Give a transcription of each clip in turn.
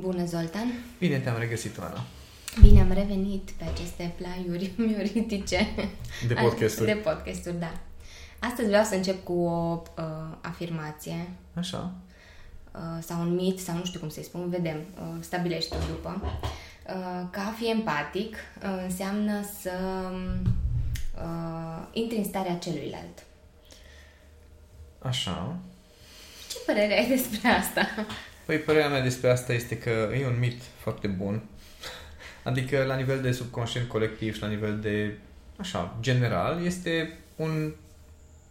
Bună, Zoltan! Bine te-am regăsit, Oana! Bine am revenit pe aceste plaiuri mioritice. De podcasturi. De podcasturi, da. Astăzi vreau să încep cu o uh, afirmație. Așa. Uh, sau un mit, sau nu știu cum să-i spun, vedem, uh, stabilește după. Uh, că a fi empatic uh, înseamnă să uh, intri în starea celuilalt. Așa. Ce părere ai despre asta? Păi, părerea mea despre asta este că e un mit foarte bun. Adică, la nivel de subconștient colectiv și la nivel de, așa, general, este un,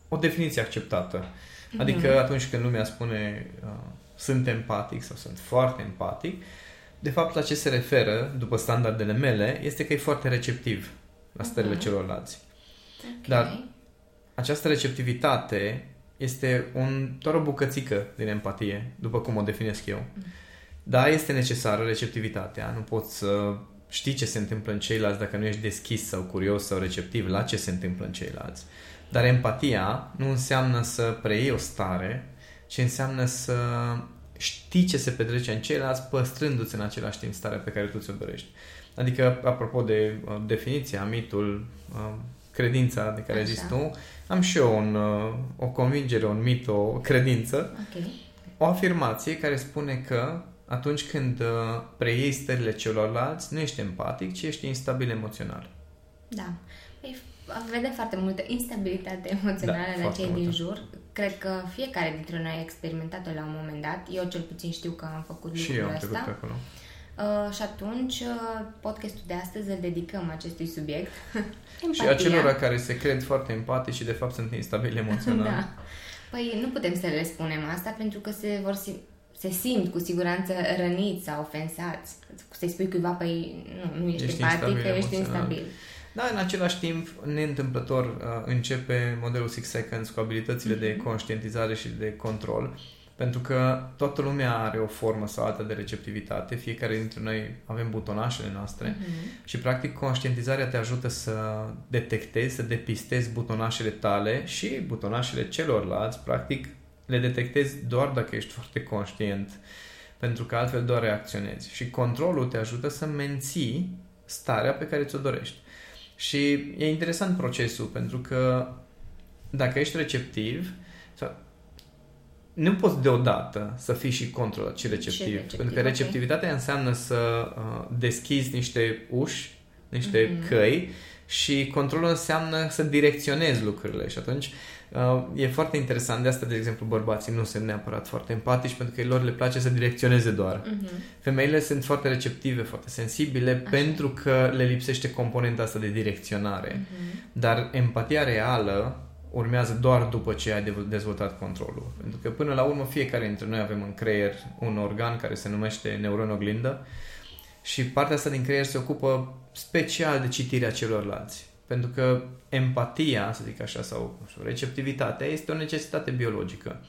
o definiție acceptată. Adică, mm-hmm. atunci când lumea spune uh, sunt empatic sau sunt foarte empatic, de fapt, la ce se referă, după standardele mele, este că e foarte receptiv la stările mm-hmm. celorlalți. Okay. Dar această receptivitate este un, doar o bucățică din empatie, după cum o definesc eu. Da, este necesară receptivitatea, nu poți să știi ce se întâmplă în ceilalți dacă nu ești deschis sau curios sau receptiv la ce se întâmplă în ceilalți. Dar empatia nu înseamnă să preiei o stare, ci înseamnă să știi ce se petrece în ceilalți, păstrându-ți în același timp starea pe care tu ți-o dorești. Adică, apropo de uh, definiția, mitul, uh, credința de care zici tu, am și eu un, uh, o convingere, un mit, o credință, okay. o afirmație care spune că atunci când uh, preiei stările celorlalți, nu ești empatic, ci ești instabil emoțional. Da. Păi, vedem foarte multă instabilitate emoțională da, la cei multă. din jur. Cred că fiecare dintre noi a experimentat-o la un moment dat. Eu cel puțin știu că am făcut și lucrul eu am ăsta. pe acolo. Uh, și atunci, uh, podcastul de astăzi îl dedicăm acestui subiect. și acelora care se cred foarte empatici și de fapt sunt instabili emoțional. da. Păi nu putem să le spunem asta pentru că se vor sim- se simt cu siguranță răniți sau ofensați. Să-i spui cuiva, păi nu, nu ești, Ești empatic, instabil că ești emoțional. instabil. Da, în același timp, neîntâmplător uh, începe modelul Six Seconds cu abilitățile de Mhm. conștientizare și de control, pentru că toată lumea are o formă sau alta de receptivitate, fiecare dintre noi avem butonașele noastre Mhm. și practic conștientizarea te ajută să detectezi, să depistezi butonașele tale și butonașele celorlalți, practic le detectezi doar dacă ești foarte conștient, pentru că altfel doar reacționezi. Și controlul te ajută să menții starea pe care ți-o dorești. Și e interesant procesul, pentru că dacă ești receptiv, sau nu poți deodată să fii și controlat și receptiv. Și receptiv, pentru că ok. receptivitatea înseamnă să uh, deschizi niște uși, niște Mhm. căi și controlul înseamnă să direcționezi lucrurile. Și atunci uh, e foarte interesant. De asta, de exemplu, bărbații nu sunt neapărat foarte empatici pentru că lor le place să direcționeze doar. Mhm. Femeile sunt foarte receptive, foarte sensibile Așa. pentru că le lipsește componenta asta de direcționare. Mhm. Dar empatia reală urmează doar după ce ai dev- dezvoltat controlul. Pentru că până la urmă fiecare dintre noi avem în creier un organ care se numește neuron oglindă și partea asta din creier se ocupă special de citirea celorlalți. Pentru că empatia, să zic așa, sau nu știu, receptivitatea este o necesitate biologică.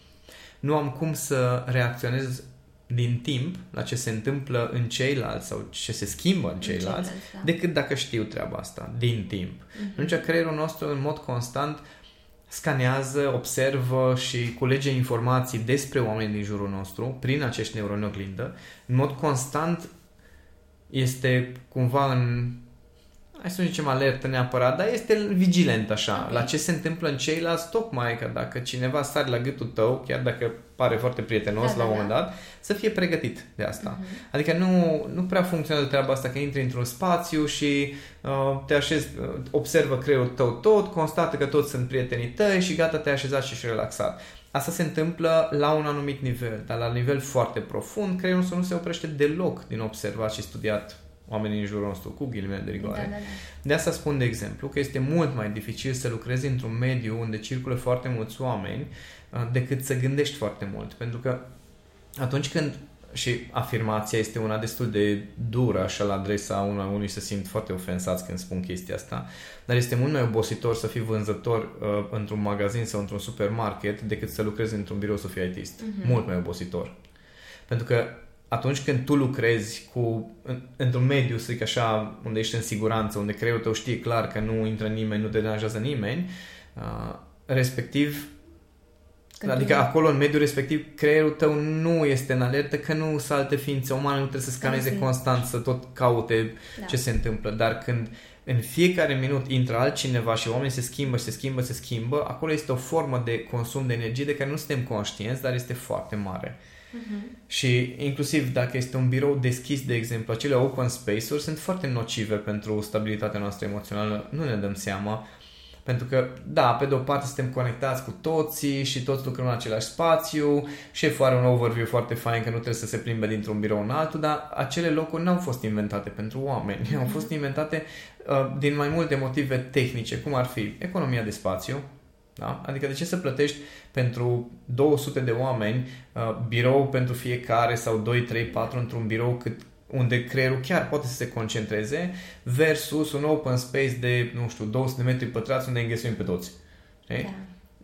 Nu am cum să reacționez din timp la ce se întâmplă în ceilalți sau ce se schimbă în ceilalți, Ceilalți, da. decât dacă știu treaba asta, din timp. Mhm. Atunci creierul nostru în mod constant scanează, observă și culege informații despre oamenii din jurul nostru prin acești neuroni oglindă. În mod constant este cumva în hai să nu zicem alertă neapărat, dar este vigilent așa, Ok. la ce se întâmplă în ceilalți, tocmai că dacă cineva sare la gâtul tău, chiar dacă pare foarte prietenos Da, la da, un moment da. dat, să fie pregătit de asta. Mhm. Adică nu, nu prea funcționează treaba asta că intri într-un spațiu și uh, te așezi, uh, observă creierul tău tot, constată că toți sunt prietenii tăi și gata, te-ai așezat și ești relaxat. Asta se întâmplă la un anumit nivel, dar la nivel foarte profund, creierul nostru nu se oprește deloc din observat și studiat oamenii în jurul nostru, cu ghilimele de Da, rigoare. da, da. De asta spun, de exemplu, că este mult mai dificil să lucrezi într-un mediu unde circulă foarte mulți oameni uh, decât să gândești foarte mult. Pentru că atunci când și afirmația este una destul de dură așa la adresa una, unui se simt foarte ofensați când spun chestia asta, dar este mult mai obositor să fii vânzător uh, într-un magazin sau într-un supermarket decât să lucrezi într-un birou să fii ITist. Mhm. Mult mai obositor. Pentru că atunci când tu lucrezi cu, în, într-un mediu, să zic așa, unde ești în siguranță, unde creierul tău știe clar că nu intră nimeni, nu te deranjează nimeni, uh, respectiv Când adică tu... acolo, în mediul respectiv, creierul tău nu este în alertă, că nu sunt alte ființe umane, nu trebuie să scaneze da, constant, să tot caute da. ce se întâmplă. Dar când în fiecare minut intră altcineva și oamenii se schimbă, se schimbă, se schimbă, acolo este o formă de consum de energie de care nu suntem conștienți, dar este foarte mare. Uh-huh. Și inclusiv dacă este un birou deschis, de exemplu, acele open space-uri sunt foarte nocive pentru stabilitatea noastră emoțională, nu ne dăm seama, pentru că, da, pe de o parte suntem conectați cu toții și toți lucrăm în același spațiu, șeful are un overview foarte fain că nu trebuie să se plimbe dintr-un birou în altul, dar acele locuri nu au fost inventate pentru oameni, mm-hmm. au fost inventate uh, din mai multe motive tehnice, cum ar fi economia de spațiu, da? Adică de ce să plătești pentru 200 de oameni uh, birou pentru fiecare sau 2, 3, 4 într-un birou cât unde creierul chiar poate să se concentreze versus un open space de, nu știu, 200 de metri pătrați unde înghesuim pe toți. Da.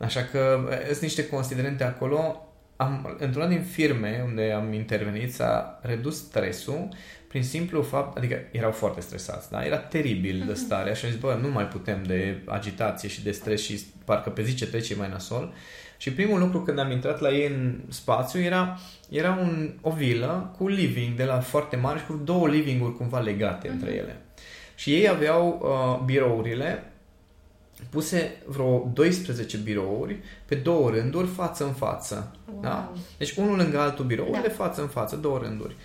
Așa că eh, sunt niște considerente acolo. Am, într-una din firme unde am intervenit s-a redus stresul prin simplu fapt, adică erau foarte stresați, da? Era teribil de mhm. stare și am zis, bă, nu mai putem de agitație și de stres și parcă pe zi ce trece mai nasol. Și primul lucru când am intrat la ei în spațiu era, era un, o vilă cu living de la foarte mare și cu două livinguri cumva legate uh-huh. între mhm. ele. Și ei aveau uh, birourile puse vreo 12 birouri pe două rânduri față în față. Wow. Da? Deci unul lângă altul birourile da. față în față, două rânduri.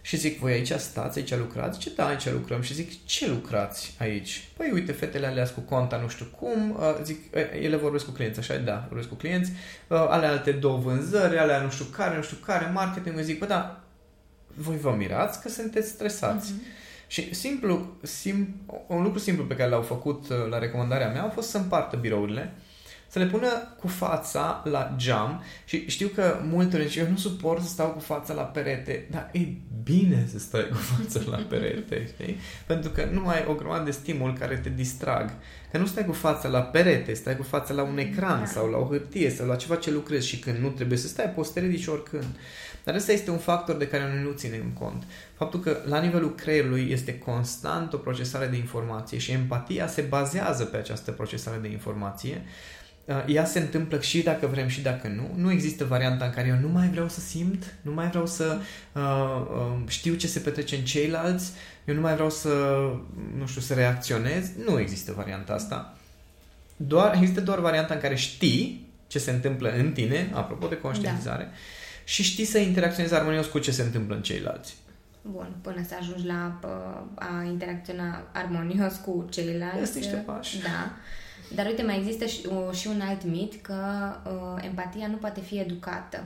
Și zic, voi aici stați, aici lucrați? Zice, da, aici lucrăm. Și zic, ce lucrați aici? Păi uite, fetele alea cu conta nu știu cum. Uh, zic, ele vorbesc cu clienți, așa, da, vorbesc cu clienți. Uh, ale alte două vânzări, alea nu știu care, nu știu care, marketing. Zic, bă, da, voi vă mirați că sunteți stresați. Uh-huh. Și simplu, sim, un lucru simplu pe care l-au făcut uh, la recomandarea mea a fost să împartă birourile să le pună cu fața la geam și știu că multe ori eu nu suport să stau cu fața la perete, dar e bine să stai cu fața la perete, știi? Pentru că nu ai o grămadă de stimul care te distrag. Că nu stai cu fața la perete, stai cu fața la un ecran da. sau la o hârtie sau la ceva ce lucrezi și când nu trebuie să stai, poți să te ridici oricând. Dar ăsta este un factor de care noi nu ținem cont. Faptul că la nivelul creierului este constant o procesare de informație și empatia se bazează pe această procesare de informație Uh, ea se întâmplă și dacă vrem și dacă nu. Nu există varianta în care eu nu mai vreau să simt, nu mai vreau să uh, uh, știu ce se petrece în ceilalți, eu nu mai vreau să, nu știu, să reacționez. Nu există varianta asta. Doar, există doar varianta în care știi ce se întâmplă în tine, apropo de conștientizare, da. Și știi să interacționezi armonios cu ce se întâmplă în ceilalți. Bun, până să ajungi la a interacționa armonios cu ceilalți. Sunt niște pași. Da. Dar uite, mai există și, uh, și un alt mit că uh, empatia nu poate fi educată.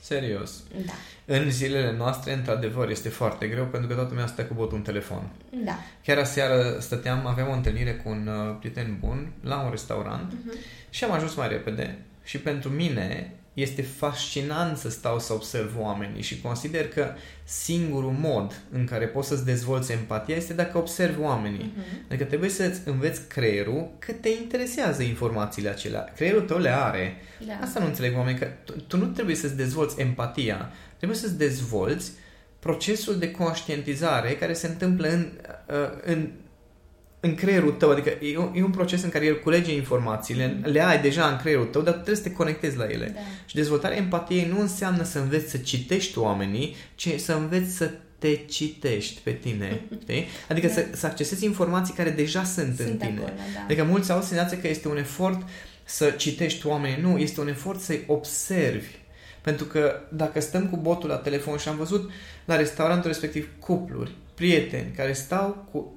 Serios. Da. În zilele noastre, într-adevăr, este foarte greu pentru că toată lumea stă cu botul în telefon. Da. Chiar aseară stăteam, aveam o întâlnire cu un uh, prieten bun la un restaurant uh-huh. și am ajuns mai repede. Și pentru mine este fascinant să stau să observ oamenii și consider că singurul mod în care poți să-ți dezvolți empatia este dacă observi oamenii. Uh-huh. Adică trebuie să-ți înveți creierul că te interesează informațiile acelea. Creierul tău le are. Da. Asta nu înțeleg oameni, că tu, tu nu trebuie să-ți dezvolți empatia, trebuie să-ți dezvolți procesul de conștientizare care se întâmplă în, uh, în în creierul tău, adică e un, e un proces în care el culege informațiile, mm. le ai deja în creierul tău, dar trebuie să te conectezi la ele. Da. Și dezvoltarea empatiei nu înseamnă să înveți să citești oamenii, ci să înveți să te citești pe tine. Știi? Adică da. să, să accesezi informații care deja sunt, sunt în tine. Acolo, da. Adică mulți au senzația că este un efort să citești oamenii. Nu, este un efort să-i observi. Pentru că dacă stăm cu botul la telefon și am văzut la restaurantul respectiv cupluri, prieteni care stau cu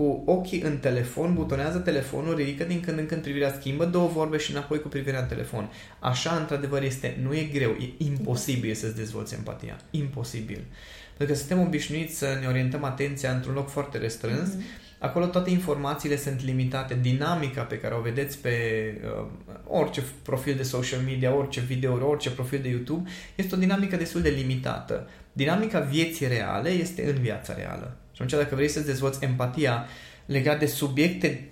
cu ochii în telefon, butonează telefonul, ridică din când în când privirea, schimbă două vorbe și înapoi cu privirea în telefon. Așa, într-adevăr, este, nu e greu, e imposibil să-ți dezvolți empatia. Imposibil. Pentru că suntem obișnuiți să ne orientăm atenția într-un loc foarte restrâns, mm-hmm. acolo toate informațiile sunt limitate. Dinamica pe care o vedeți pe uh, orice profil de social media, orice video, orice profil de YouTube, este o dinamică destul de limitată. Dinamica vieții reale este în viața reală. Și atunci dacă vrei să dezvolți empatia legat de subiecte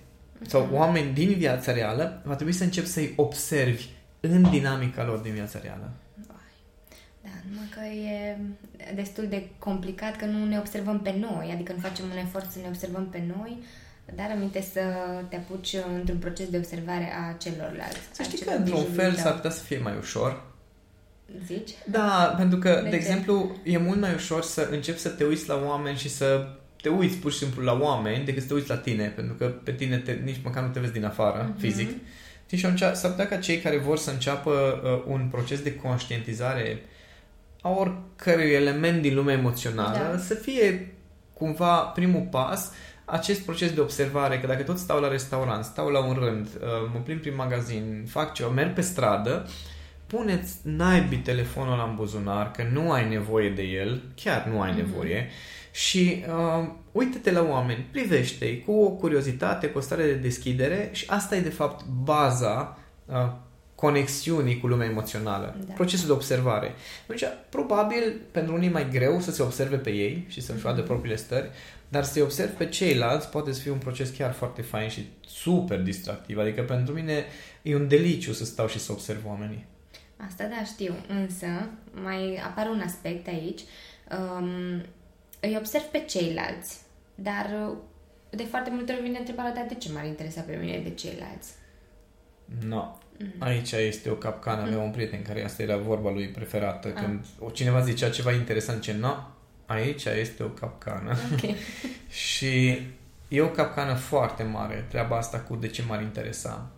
sau mhm. oameni din viața reală, va trebui să începi să-i observi în dinamica lor din viața reală. Da, numai că e destul de complicat că nu ne observăm pe noi, adică nu facem un efort să ne observăm pe noi, Dar aminte să te apuci într-un proces de observare a celorlalți. Să știi că, într-un fel, s-ar putea să fie mai ușor. Zici? Da, pentru că, de, de exemplu, e mult mai ușor să începi să te uiți la oameni și să te uiți pur și simplu la oameni decât să te uiți la tine, pentru că pe tine te, nici măcar nu te vezi din afară, uh-huh. fizic. Și atunci s-ar putea ca cei care vor să înceapă uh, un proces de conștientizare a oricărui element din lumea emoțională da. să fie cumva primul pas acest proces de observare, că dacă tot stau la restaurant, stau la un rând, uh, mă plimb prin magazin, fac ceva, merg pe stradă, puneți naibii telefonul la în buzunar, că nu ai nevoie de el, chiar nu ai mm-hmm. nevoie, și uh, uite-te la oameni, privește-i cu o curiozitate, cu o stare de deschidere și asta e de fapt baza uh, conexiunii cu lumea emoțională, da. procesul de observare. Deci, probabil pentru unii e mai greu să se observe pe ei și să-și vadă mm-hmm. propriile stări, dar să-i observ pe ceilalți poate să fie un proces chiar foarte fain și super distractiv. Adică pentru mine e un deliciu să stau și să observ oamenii. Asta da, știu, însă mai apare un aspect aici. Um, îi observ pe ceilalți, dar de foarte multe ori vine întrebarea, dar de ce m-ar interesa pe mine de ceilalți? No. Mm. Aici este o capcană. Mm. Aveam un prieten care asta era vorba lui preferată. Ah. Când cineva zicea ceva interesant, ce no, aici este o capcană. Okay. și e o capcană foarte mare, treaba asta cu de ce m-ar interesa.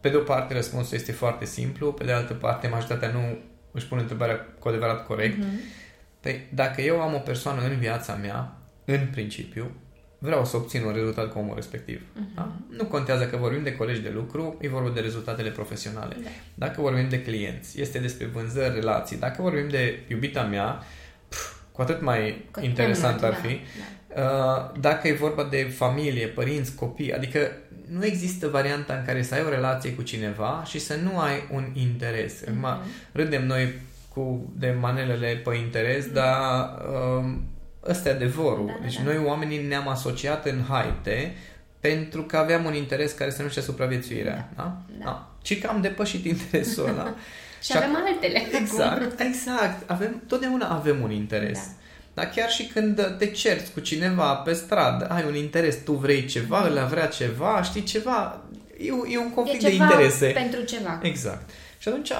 Pe de o parte, răspunsul este foarte simplu, pe de altă parte, majoritatea nu își pune întrebarea cu adevărat corect. Mm-hmm. Păi, dacă eu am o persoană în viața mea, în principiu, vreau să obțin un rezultat cu omul respectiv. Uh-huh. Da? Nu contează că vorbim de colegi de lucru, e vorba de rezultatele profesionale. Da. Dacă vorbim de clienți, este despre vânzări, relații. Dacă vorbim de iubita mea, pf, cu atât mai cu interesant ar fi. Da, da. Uh, dacă e vorba de familie, părinți, copii, adică nu există varianta în care să ai o relație cu cineva și să nu ai un interes. Uh-huh. Acum, râdem noi cu de manelele pe interes, mm. dar uh, ăsta e adevărul. Da, da, deci da. noi oamenii ne-am asociat în haite pentru că aveam un interes care se numește supraviețuirea. Da? Da? da. da. Și că am depășit interesul ăla. și, și avem altele. Exact, exact. Avem, totdeauna avem un interes. Da. Dar chiar și când te cerți cu cineva pe stradă, ai un interes, tu vrei ceva, mm. ăla vrea ceva, știi ceva, e, e un conflict e de interese. pentru ceva. Exact. Și atunci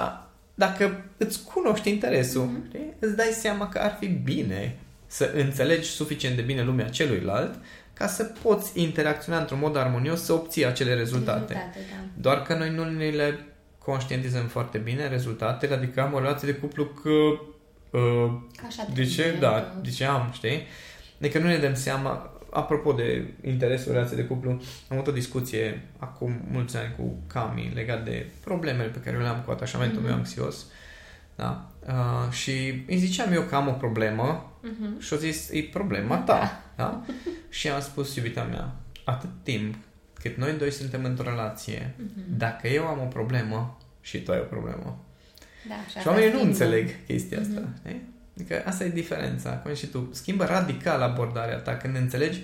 dacă îți cunoști interesul, mm-hmm. îți dai seama că ar fi bine să înțelegi suficient de bine lumea celuilalt ca să poți interacționa într-un mod armonios să obții acele rezultate. rezultate da. Doar că noi nu ne le conștientizăm foarte bine rezultatele, adică am o relație de cuplu că uh, Așa de ce, da, de ce am, știi? Adică nu ne dăm seama, apropo de interesul relației de cuplu, am avut o discuție acum mulți ani cu Cami legat de problemele pe care le am cu atașamentul mm-hmm. meu anxios. Da? Uh, și îi ziceam eu că am o problemă mm-hmm. și o zis, e problema ta. Da? și am spus, iubita mea, atât timp cât noi doi suntem într-o relație, mm-hmm. dacă eu am o problemă și tu ai o problemă. Da, și, și oamenii nu înțeleg chestia asta. Mm-hmm. Adică asta e diferența. Cum și tu, schimbă radical abordarea ta când înțelegi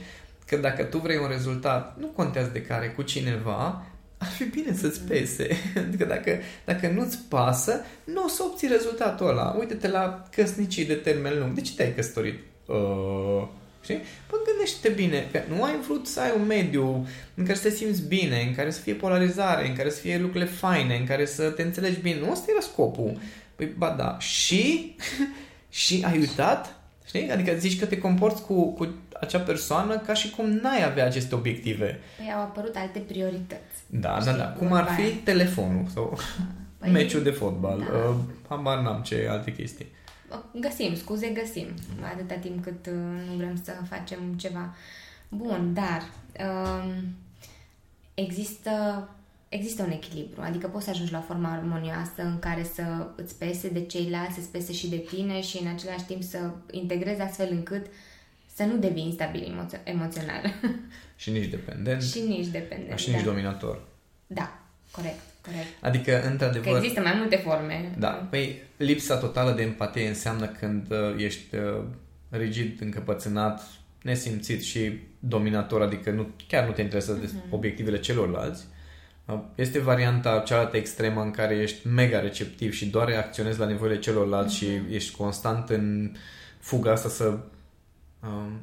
că dacă tu vrei un rezultat, nu contează de care, cu cineva, ar fi bine să-ți pese. Adică dacă, dacă nu-ți pasă, nu o să obții rezultatul ăla. Uite-te la căsnicii de termen lung. De ce te-ai căsătorit? Uh, știi? Păi gândește-te bine. Că nu ai vrut să ai un mediu în care să te simți bine, în care să fie polarizare, în care să fie lucrurile faine, în care să te înțelegi bine. Nu, ăsta era scopul. Păi, ba da. Și și ai uitat, știi? Adică zici că te comporți cu, cu acea persoană ca și cum n-ai avea aceste obiective. Păi au apărut alte priorități. Da, știi? da, da. Cum ar fi telefonul sau păi, meciul de fotbal. Da. Uh, habar n-am ce alte chestii. Găsim, scuze, găsim. Atâta timp cât uh, nu vrem să facem ceva bun, dar uh, există există un echilibru, adică poți să ajungi la o formă armonioasă în care să îți pese de ceilalți, să-ți pese și de tine și în același timp să integrezi astfel încât să nu devii instabil emo- emoțional. Și nici dependent. și nici dependent. Și nici da. dominator. Da, corect, corect. Adică, într-adevăr... Că există mai multe forme. Da, păi lipsa totală de empatie înseamnă când uh, ești uh, rigid, încăpățânat, nesimțit și dominator, adică nu, chiar nu te interesează mm-hmm. de mhm. obiectivele celorlalți. Uh, este varianta cealaltă extremă în care ești mega receptiv și doar reacționezi la nevoile celorlalți mm-hmm. și mhm. ești constant în fuga asta să um,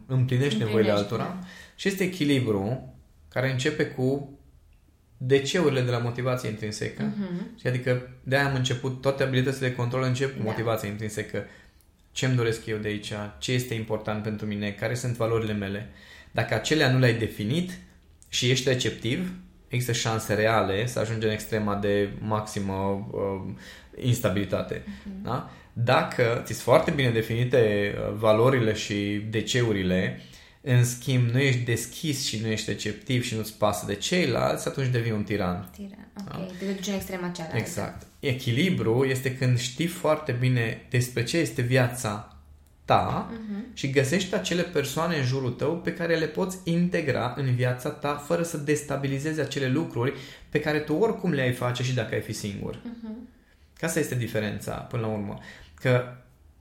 împlinești, împlinești nevoile altora. Da. Și este echilibru care începe cu DC-urile de la motivație intrinsecă. Mhm. Și adică de-aia am început, toate abilitățile de control încep cu Da. motivația intrinsecă. Ce-mi doresc eu de aici? Ce este important pentru mine? Care sunt valorile mele? Dacă acelea nu le-ai definit și ești receptiv, există șanse reale să ajungi în extrema de maximă uh, instabilitate. Mhm. Da? Dacă ți sunt foarte bine definite uh, valorile și DC-urile, în schimb nu ești deschis și nu ești receptiv și nu-ți pasă de ceilalți, atunci devii un tiran. Tiran. Ok, te duci în extrema cealaltă. Exact. Echilibru este când știi foarte bine despre ce este viața ta Mhm. și găsești acele persoane în jurul tău pe care le poți integra în viața ta fără să destabilizezi acele lucruri pe care tu oricum le ai face și dacă ai fi singur. Mhm. Că asta este diferența până la urmă. Că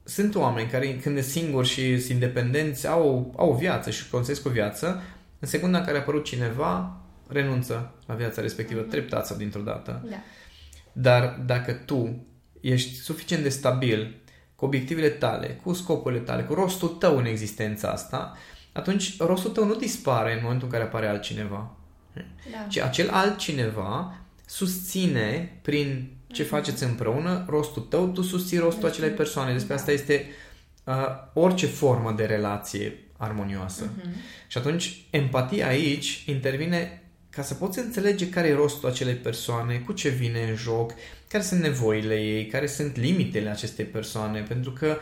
sunt oameni care când sunt singuri și sunt independenți au, au o viață și construiesc o viață, în secunda în care a apărut cineva, renunță la viața respectivă, treptat sau dintr-o dată. Da. Dar dacă tu ești suficient de stabil cu obiectivele tale, cu scopurile tale, cu rostul tău în existența asta, atunci rostul tău nu dispare în momentul în care apare altcineva. Da. Ci acel altcineva susține prin ce faceți împreună rostul tău, tu susții rostul acelei persoane. Despre asta este uh, orice formă de relație armonioasă. Mhm. Și atunci empatia aici intervine ca să poți înțelege care e rostul acelei persoane, cu ce vine în joc, care sunt nevoile ei, care sunt limitele acestei persoane, pentru că,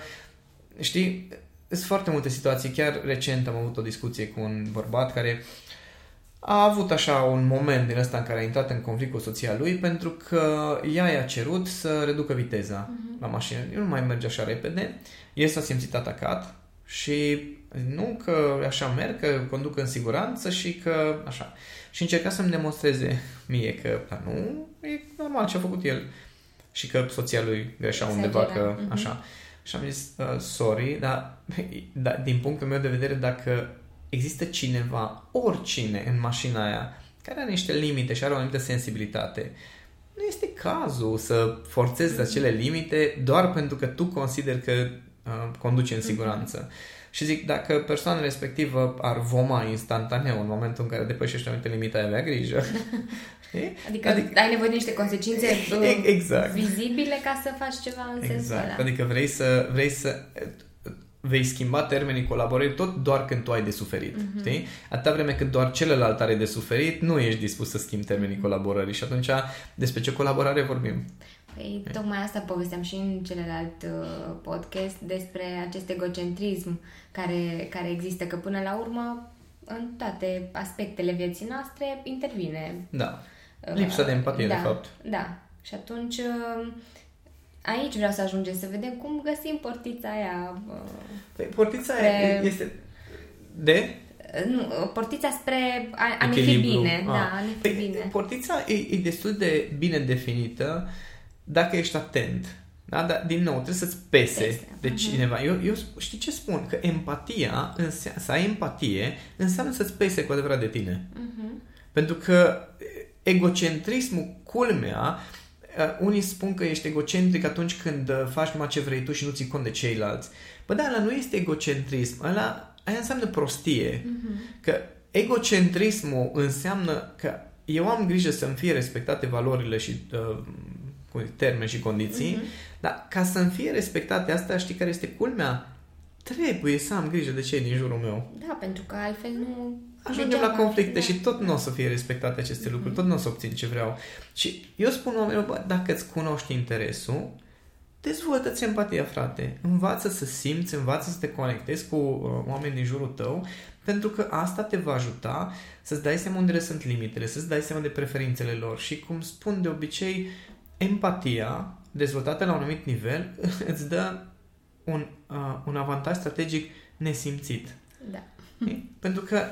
știi, sunt foarte multe situații. Chiar recent am avut o discuție cu un bărbat care a avut așa un moment din ăsta în care a intrat în conflict cu soția lui pentru că ea i-a cerut să reducă viteza la mașină. Nu mai merge așa repede. El s-a simțit atacat și nu că așa merg, că conduc în siguranță și că așa. Și încerca să-mi demonstreze mie că da, nu, e normal ce a făcut el. Și că soția lui greșea undeva, Exagera. că Mhm. așa. Și am zis, uh, sorry, dar da, din punctul meu de vedere, dacă există cineva, oricine în mașina aia, care are niște limite și are o anumită sensibilitate, nu este cazul să forțezi acele limite doar pentru că tu consideri că uh, conduce în siguranță. Și zic, dacă persoana respectivă ar voma instantaneu în momentul în care depășește o anumită limită, ai avea grijă. Știi? Adică, adică ai nevoie de niște consecințe E- exact. vizibile ca să faci ceva în sensul Exact. ăla. Adică vrei să, vrei să vei schimba termenii colaborării tot doar când tu ai de suferit. Mhm. Mm-hmm. Știi? Atâta vreme cât doar celălalt are de suferit, nu ești dispus să schimbi termenii colaborării și atunci despre ce colaborare vorbim? Păi, tocmai asta povesteam și în celălalt uh, podcast despre acest egocentrism care, care există, că până la urmă în toate aspectele vieții noastre intervine. Da. uh, Lipsa de empatie, da, de fapt. Da. Și atunci uh, aici vreau să ajungem să vedem cum găsim portița aia. uh, Păi, portița Spre- aia este de Nu, uh, portița spre a, a ne fi echilibru. bine. Ah. Da, a ne fi Păi, bine. Portița e, e destul de bine definită dacă ești atent. Da? Dar, din nou, trebuie să-ți pese Pese. de Mhm. cineva. Eu, eu știi ce spun? Că empatia, înse- să ai empatie, înseamnă să-ți pese cu adevărat de tine. Mhm. Pentru că egocentrismul, culmea, uh, unii spun că ești egocentric atunci când uh, faci numai ce vrei tu și nu ții cont de ceilalți. Bă, da, ăla nu este egocentrism. Ăla, aia înseamnă prostie. Mhm. Că egocentrismul înseamnă că eu am grijă să-mi fie respectate valorile și uh, cu termeni și condiții, Mhm. dar ca să-mi fie respectate astea, știi care este culmea? Trebuie să am grijă de cei din jurul meu. Da, pentru că altfel nu... Ajungem la degeaba. conflicte Da. și tot nu o să fie respectate aceste lucruri, tot nu o să obțin ce vreau. Și eu spun oamenilor, bă, dacă îți cunoști interesul, dezvoltă-ți empatia, frate. Învață să simți, învață să te conectezi cu uh, oameni din jurul tău, pentru că asta te va ajuta să-ți dai seama unde sunt limitele, să-ți dai seama de preferințele lor. Și cum spun de obicei, empatia dezvoltată la un anumit nivel îți dă un, uh, un avantaj strategic nesimțit. Da. Știi? Pentru că,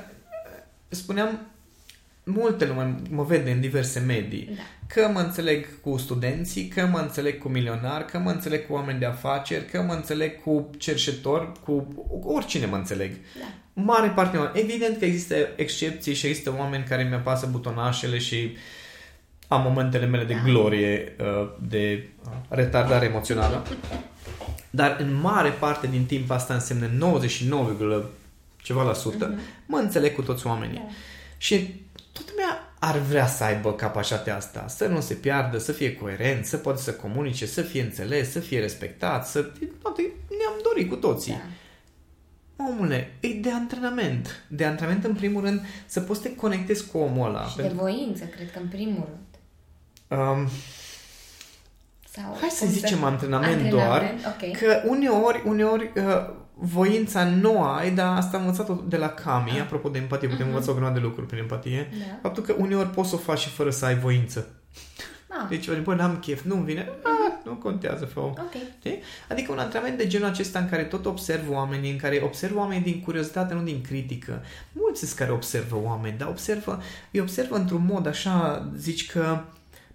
spuneam, multe lume mă vede în diverse medii. Da. Că mă înțeleg cu studenții, că mă înțeleg cu milionari, că mă înțeleg cu oameni de afaceri, că mă înțeleg cu cerșetori, cu cu oricine mă înțeleg. Da. Mare parte oameni. Evident că există excepții și există oameni care mi apasă butonașele și am momentele mele de Da. glorie, uh, de uh, retardare emoțională. Dar în mare parte din timp asta înseamnă 99, ceva la sută, Mhm. mă înțeleg cu toți oamenii. Da. Și toată lumea ar vrea să aibă capacitatea asta, să nu se piardă, să fie coerent, să poată să comunice, să fie înțeles, să fie respectat, să... Toate ne-am dorit cu toții. Da. Omule, e de antrenament. De antrenament, în primul rând, să poți să te conectezi cu omul ăla. Și pentru... de voință, cred că, în primul rând. Um, sau Hai să zicem să... antrenament, antrenament doar, okay. că uneori, uneori uh, voința nu ai, dar asta am învățat de la Cami, ah. apropo de empatie, putem uh-huh. învăța o grămadă de lucruri prin empatie, da. faptul că uneori poți să o faci și fără să ai voință. Ah. Deci, bă, n-am chef, nu-mi vine, ah, nu contează, fă okay. Adică un antrenament de genul acesta în care tot observ oamenii, în care observ oamenii din curiozitate, nu din critică. Mulți sunt care observă oameni, dar observă, îi observă într-un mod așa, zici că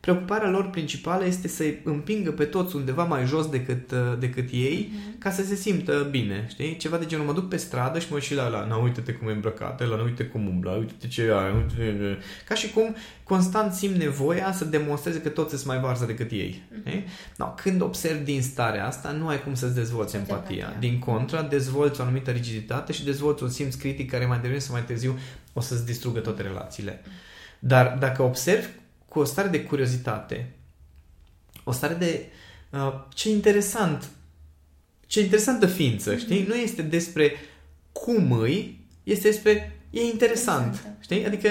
preocuparea lor principală este să împingă pe toți undeva mai jos decât, uh, decât ei mm-hmm. ca să se simtă bine, știi? Ceva de genul, mă duc pe stradă și mă și la la, na, uite-te cum e îmbrăcată, la, uite cum umbla, uite-te ce ai, uite ca și cum constant simt nevoia să demonstreze că toți sunt mai varză decât ei. Mm-hmm. No, când observi din starea asta, nu ai cum să-ți dezvolți empatia. empatia. Din contra, dezvolți o anumită rigiditate și dezvolți un simț critic care mai devreme sau mai târziu o să-ți distrugă toate relațiile. Dar dacă observi cu o stare de curiozitate, o stare de uh, ce interesant, ce interesantă ființă, mm-hmm. știi? Nu este despre cum îi, este despre e interesant, interesant, știi? Adică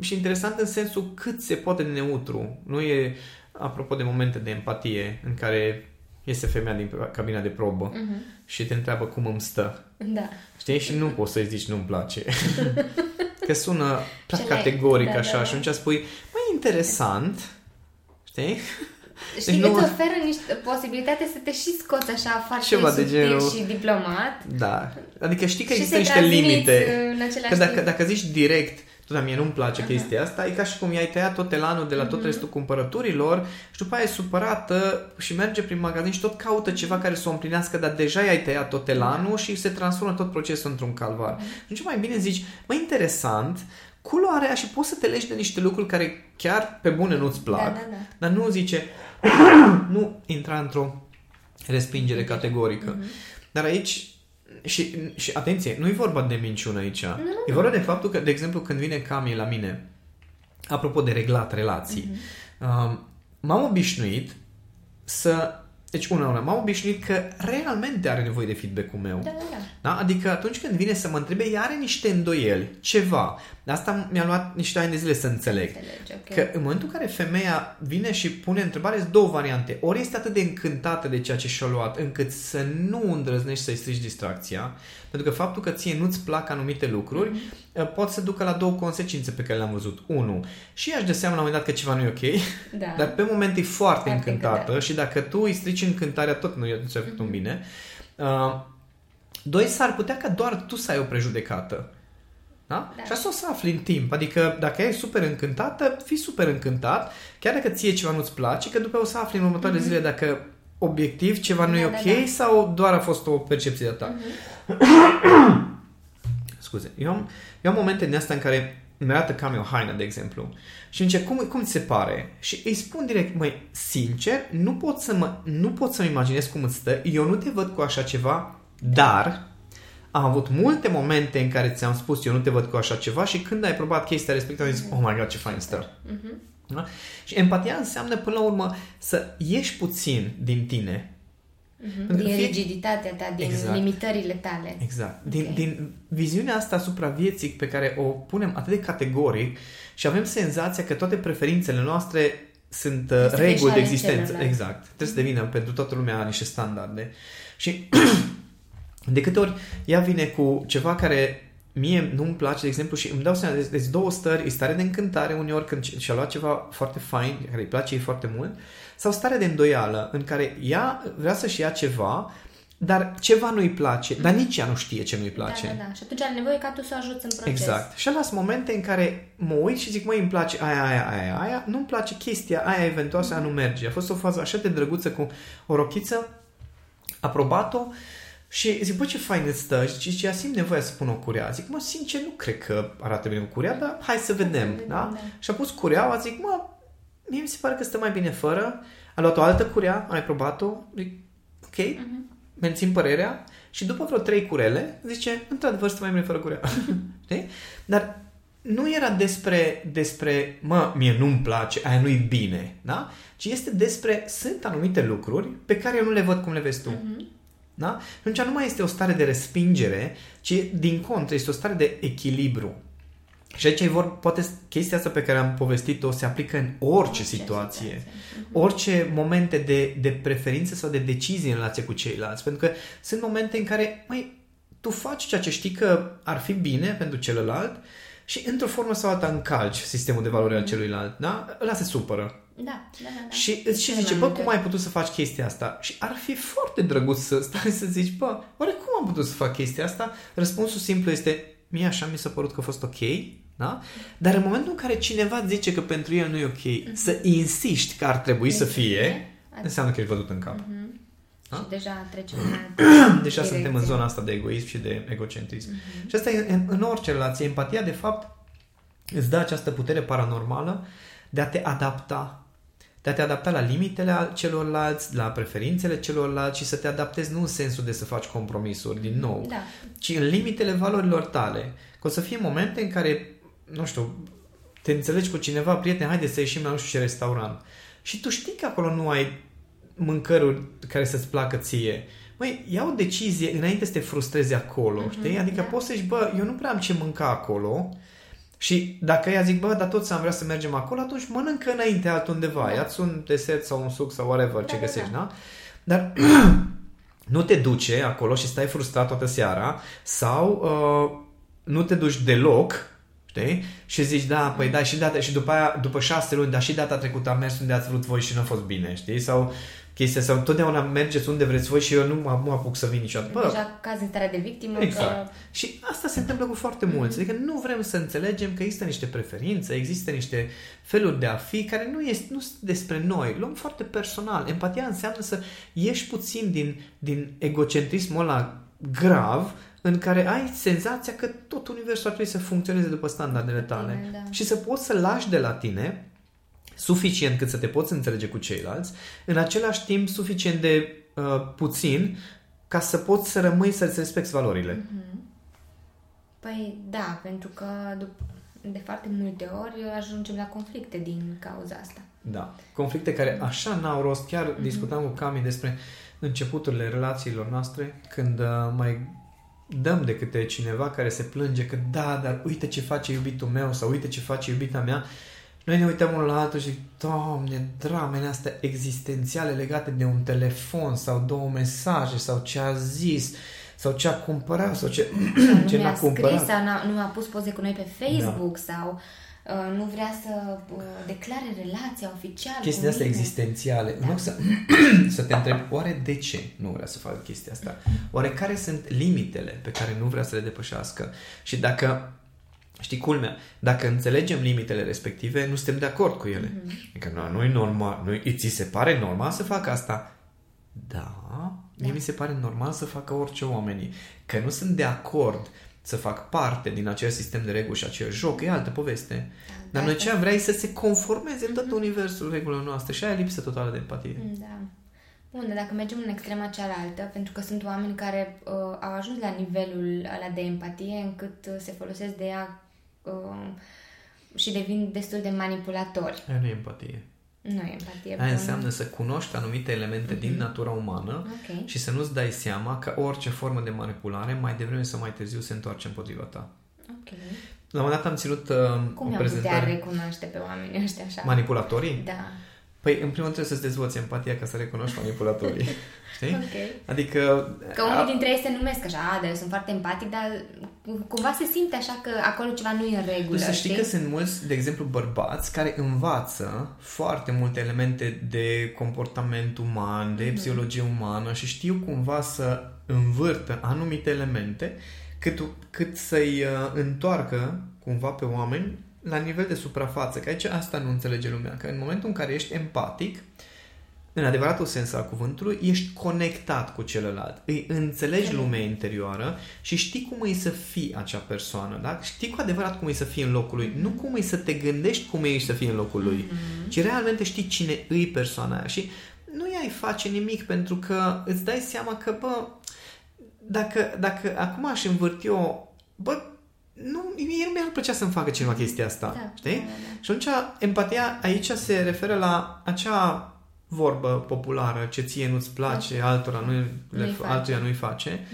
și interesant în sensul cât se poate de neutru. Nu e, apropo de momente de empatie în care este femeia din cabina de probă uh-huh. și te întreabă cum îmi stă. Da. Știi? Și nu poți să-i zici nu-mi place. că sună prea categoric da, așa da, da. și atunci spui, mai interesant, știi? Știi deci că nu... îți oferă niște posibilitate să te și scoți așa foarte Ceva de genul... și diplomat. Da. Adică știi că există niște limite. Că dacă, dacă zici direct, tot mie nu-mi place uh-huh. chestia asta, e ca și cum i-ai tăiat tot elanul de la tot uh-huh. restul cumpărăturilor și după aia e supărată și merge prin magazin și tot caută ceva care să o împlinească, dar deja i-ai tăiat tot elanul uh-huh. și se transformă tot procesul într-un calvar. Uh-huh. Deci mai bine zici, mai interesant, culoarea și poți să te legi de niște lucruri care chiar pe bune nu-ți plac, da, da, da. dar nu zice, nu intra într-o respingere categorică. Uh-huh. Dar aici și, și atenție, nu e vorba de minciună aici. Nu, nu. E vorba de faptul că, de exemplu, când vine Cami la mine, apropo de reglat relații, uh-huh. uh, m-am obișnuit să deci, una, una, m-am obișnuit că realmente are nevoie de feedback-ul meu. Da, da, da. da? Adică atunci când vine să mă întrebe, ea are niște îndoieli, ceva. Asta mi-a luat niște ani de zile să înțeleg. Înțelegi, okay. Că în momentul în care femeia vine și pune întrebare, sunt două variante. Ori este atât de încântată de ceea ce și-a luat, încât să nu îndrăznești să-i strici distracția, pentru că faptul că ție nu-ți plac anumite lucruri mm-hmm. pot să ducă la două consecințe pe care le-am văzut. Unu, și ea își dă seama la un moment dat că ceva nu e ok, da. dar pe moment e foarte Foarte încântată da. și dacă tu îi strici încântarea, tot nu i-a făcut mm-hmm. un bine. Uh, doi, s-ar putea ca doar tu să ai o prejudecată. Da? da? Și asta o să afli în timp. Adică dacă ești super încântată, fii super încântat, chiar dacă ție ceva nu-ți place, că după o să afli în următoarele mm-hmm. zile dacă obiectiv ceva nu da, e ok da, da. sau doar a fost o percepție de ta. Mm-hmm. Scuze. Eu am, eu am momente din astea în care mi arată cam o haină, de exemplu, și încerc, cum, cum ți se pare? Și îi spun direct, măi, sincer, nu pot, să mă, nu pot să-mi imaginez cum îți stă, eu nu te văd cu așa ceva, dar am avut multe momente în care ți-am spus eu nu te văd cu așa ceva și când ai probat chestia respectivă, am zis, oh my god, ce fain stă. Uh-huh. Da? Și empatia înseamnă, până la urmă, să ieși puțin din tine. Uh-huh. Din fie... rigiditatea ta, din exact. limitările tale. Exact. Din, okay. din viziunea asta asupra vieții pe care o punem atât de categoric și avem senzația că toate preferințele noastre sunt uh, reguli de existență. Celălalt. Exact. Trebuie uh-huh. să devină pentru toată lumea niște standarde. Și de câte ori ea vine cu ceva care mie nu-mi place, de exemplu, și îmi dau seama, de deci două stări, e stare de încântare uneori când și-a luat ceva foarte fain, care îi place ei foarte mult, sau stare de îndoială, în care ea vrea să-și ia ceva, dar ceva nu-i place, dar nici ea nu știe ce nu-i place. Da, da, da. Și atunci are nevoie ca tu să ajuți în proces. Exact. Și las momente în care mă uit și zic, măi, îmi place aia, aia, aia, aia, nu-mi place chestia aia, eventual să mm-hmm. nu merge. A fost o fază așa de drăguță cu o rochiță, aprobat-o, și zic, bă, ce fain îți stă. Și zice, simt nevoia să pun o curea. Zic, mă, sincer, nu cred că arată bine cu curea, dar hai să vedem. Hai da? da? Și a pus cureaua, zic, mă, mie mi se pare că stă mai bine fără. A luat o altă curea, am mai probat-o. Zic, ok, uh-huh. mențin părerea. Și după vreo trei curele, zice, într-adevăr, stă mai bine fără curea. Dar nu era despre, despre mă, mie nu-mi place, aia nu-i bine, da? Ci este despre, sunt anumite lucruri pe care eu nu le văd cum le vezi tu. Mm-hmm. Da? Atunci nu mai este o stare de respingere, ci din contră este o stare de echilibru. Și aici vor, poate chestia asta pe care am povestit-o se aplică în orice, orice situație, situație, mhm. orice momente de, de preferință sau de decizie în relație cu ceilalți. Pentru că sunt momente în care, mai tu faci ceea ce știi că ar fi bine pentru celălalt și într-o formă sau alta încalci sistemul de valori al mhm. celuilalt, da? Ăla se supără. Da, da, da. da. Și îți și zice, bă, cum ai putut să faci chestia asta? Și ar fi foarte drăguț să stai să zici, bă, oare cum am putut să fac chestia asta? Răspunsul simplu este, mie așa mi s-a părut că a fost ok, da? Dar în momentul în care cineva zice că pentru el nu e ok, mm-hmm. să insisti că ar trebui să fie, înseamnă că ești văzut în cap. Mm-hmm. Da? Și deja trecem în Deja suntem în zona asta de egoism și de egocentrism. Mm-hmm. Și asta e în, în orice relație. Empatia, de fapt, îți dă această putere paranormală de a te adapta de a te adapta la limitele celorlalți, la preferințele celorlalți și să te adaptezi nu în sensul de să faci compromisuri din nou, da. ci în limitele valorilor tale. Că o să fie momente în care, nu știu, te înțelegi cu cineva, prieten, haide să ieșim la nu știu ce restaurant. Și tu știi că acolo nu ai mâncăruri care să-ți placă ție. Măi, ia o decizie înainte să te frustrezi acolo, mm-hmm, știi? Adică da. poți să zici, bă, eu nu prea am ce mânca acolo, și dacă ea zic, bă, dar toți am vrea să mergem acolo, atunci mănâncă înainte altundeva. Da. Ia-ți un desert sau un suc sau whatever da, ce da, găsești, da? da? Dar nu te duce acolo și stai frustrat toată seara sau uh, nu te duci deloc, știi? Și zici, da, păi da, și data, și după aia, după șase luni, dar și data trecută am mers unde ați vrut voi și nu a fost bine, știi? Sau chestia sau totdeauna mergeți unde vreți voi și eu nu mă, nu apuc să vin niciodată. Bă, Deja caz în starea de victimă. Exact. Că... Și asta se întâmplă cu foarte mm-hmm. mulți. Adică nu vrem să înțelegem că există niște preferințe, există niște feluri de a fi care nu, este, nu sunt despre noi. Luăm foarte personal. Empatia înseamnă să ieși puțin din, din egocentrismul ăla grav în care ai senzația că tot universul ar trebui să funcționeze după standardele tale Bine, da. și să poți să lași de la tine suficient cât să te poți înțelege cu ceilalți, în același timp suficient de uh, puțin ca să poți să rămâi să-ți respecti valorile. Mm-hmm. Păi da, pentru că de foarte multe ori ajungem la conflicte din cauza asta. Da, conflicte care așa n-au rost. Chiar mm-hmm. discutam cu Cami despre începuturile relațiilor noastre, când uh, mai dăm de câte cineva care se plânge că da, dar uite ce face iubitul meu sau uite ce face iubita mea noi ne uităm unul la altul și, Doamne, dramele astea existențiale legate de un telefon sau două mesaje sau ce a zis sau ce a cumpărat sau ce, ce nu n-a cumpărat. Scris, sau n-a, nu a pus poze cu noi pe Facebook da. sau uh, nu vrea să uh, declare relația oficială Chestia asta existențiale. Da. Nu să, să te întreb, oare de ce nu vrea să facă chestia asta? Oare care sunt limitele pe care nu vrea să le depășească? Și dacă Știi, culmea, dacă înțelegem limitele respective, nu suntem de acord cu ele. Mm-hmm. Adică nu, nu e normal, nu, ți se pare normal să facă asta? Da, mie da. mi se pare normal să facă orice oamenii. Că nu sunt de acord să fac parte din acel sistem de reguli și acel joc, e altă poveste. Da, Dar noi ce am vrea să se conformeze mm-hmm. tot mhm. universul regulilor noastre și aia lipsă totală de empatie. Da. Bun, dacă mergem în extrema cealaltă, pentru că sunt oameni care uh, au ajuns la nivelul ăla de empatie încât uh, se folosesc de ea uh, și devin destul de manipulatori. Aia nu e empatie. Nu e empatie. Aia înseamnă să cunoști anumite elemente mm-hmm. din mhm. natura umană okay. și să nu-ți dai seama că orice formă de manipulare, mai devreme sau mai târziu, se întoarce împotriva ta. Ok. La un moment dat am ținut uh, Cum o prezentare... Cum recunoaște pe oamenii ăștia așa? Manipulatorii? Da. Păi, în primul rând trebuie să-ți dezvolți empatia ca să recunoști manipulatorii. Știi? Okay. Adică... Că unii dintre ei se numesc așa, a, dar eu sunt foarte empatic, dar cumva se simte așa că acolo ceva nu e în regulă. Tu să știi, știi? că sunt mulți, de exemplu, bărbați care învață foarte multe elemente de comportament uman, de mm-hmm. psihologie umană și știu cumva să învârtă anumite elemente cât, cât să-i uh, întoarcă cumva pe oameni la nivel de suprafață, că aici asta nu înțelege lumea, că în momentul în care ești empatic, în adevăratul sens al cuvântului, ești conectat cu celălalt. Îi înțelegi lumea interioară și știi cum e să fii acea persoană. Da? Știi cu adevărat cum e să fii în locul lui. Nu cum e să te gândești cum e să fii în locul lui, mm-hmm. ci realmente știi cine îi persoana aia. Și nu i-ai face nimic pentru că îți dai seama că, bă, dacă, dacă acum aș învârti o, bă, nu, mie nu mi-ar plăcea să-mi facă cineva chestia asta, Da, știi? da, da, da. Și atunci, empatia aici se referă la acea vorbă populară, ce ție nu-ți place, altora nu, le, Nu-i face. Mhm. altuia nu-i face.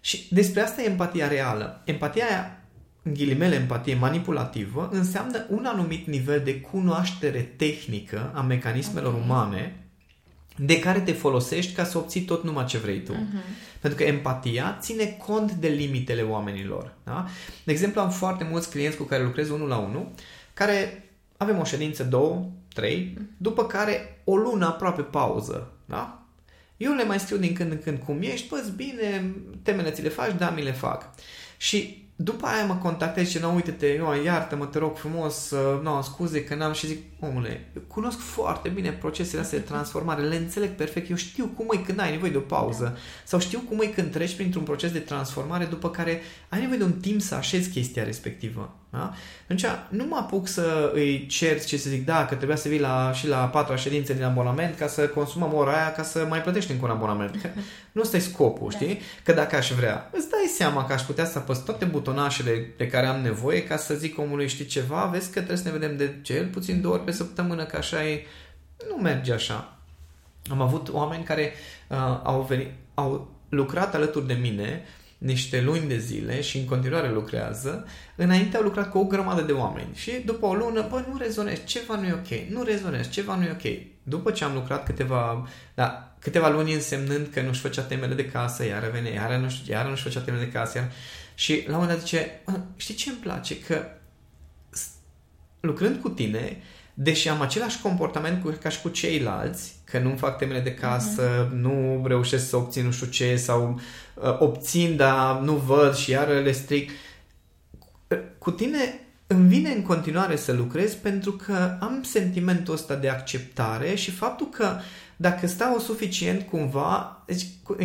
Și despre asta e empatia reală. Empatia aia, în ghilimele empatie manipulativă, înseamnă un anumit nivel de cunoaștere tehnică a mecanismelor Ok. umane de care te folosești ca să obții tot numai ce vrei tu. Mhm. Pentru că empatia ține cont de limitele oamenilor. Da? De exemplu, am foarte mulți clienți cu care lucrez unul la unul, care avem o ședință, două, trei, după care o lună aproape pauză. Da? Eu le mai scriu din când în când cum ești, bă, bine, temele ți le faci, da, mi le fac. Și după aia mă contactează și zice, nu, uite-te, eu, iartă-mă, te rog frumos, uh, nu, scuze că n-am și zic, omule, eu cunosc foarte bine procesele astea de transformare, le înțeleg perfect, eu știu cum e când ai nevoie de o pauză sau știu cum e când treci printr-un proces de transformare după care ai nevoie de un timp să așezi chestia respectivă. Da? Atunci nu mă apuc să îi cer ce să zic, da, că trebuia să vii la, și la a patra ședință din abonament ca să consumăm ora aia ca să mai plătești încă un abonament. Că nu ăsta e scopul, Da. știi? Că dacă aș vrea, îți dai seama că aș putea să apăs toate butonașele de care am nevoie ca să zic omului, știi ceva, vezi că trebuie să ne vedem de cel puțin două ori pe săptămână, că așa e, nu merge așa. Am avut oameni care uh, au, venit, au lucrat alături de mine niște luni de zile și în continuare lucrează, înainte au lucrat cu o grămadă de oameni și după o lună, bă, nu rezonezi, ceva nu e ok, nu rezonezi, ceva nu e ok. După ce am lucrat câteva, da, câteva luni însemnând că nu-și făcea temele de casă, iar venea, iar nu-și, iar nu-și făcea temele de casă, iar... și la un moment dat zice, "Bă, știi ce îmi place? Că s- lucrând cu tine, deși am același comportament cu, ca și cu ceilalți, că nu fac temele de casă, nu reușesc să obțin nu știu ce sau uh, obțin, dar nu văd și iar le stric. Cu tine îmi vine în continuare să lucrez pentru că am sentimentul ăsta de acceptare și faptul că dacă stau suficient cumva, deci, cu-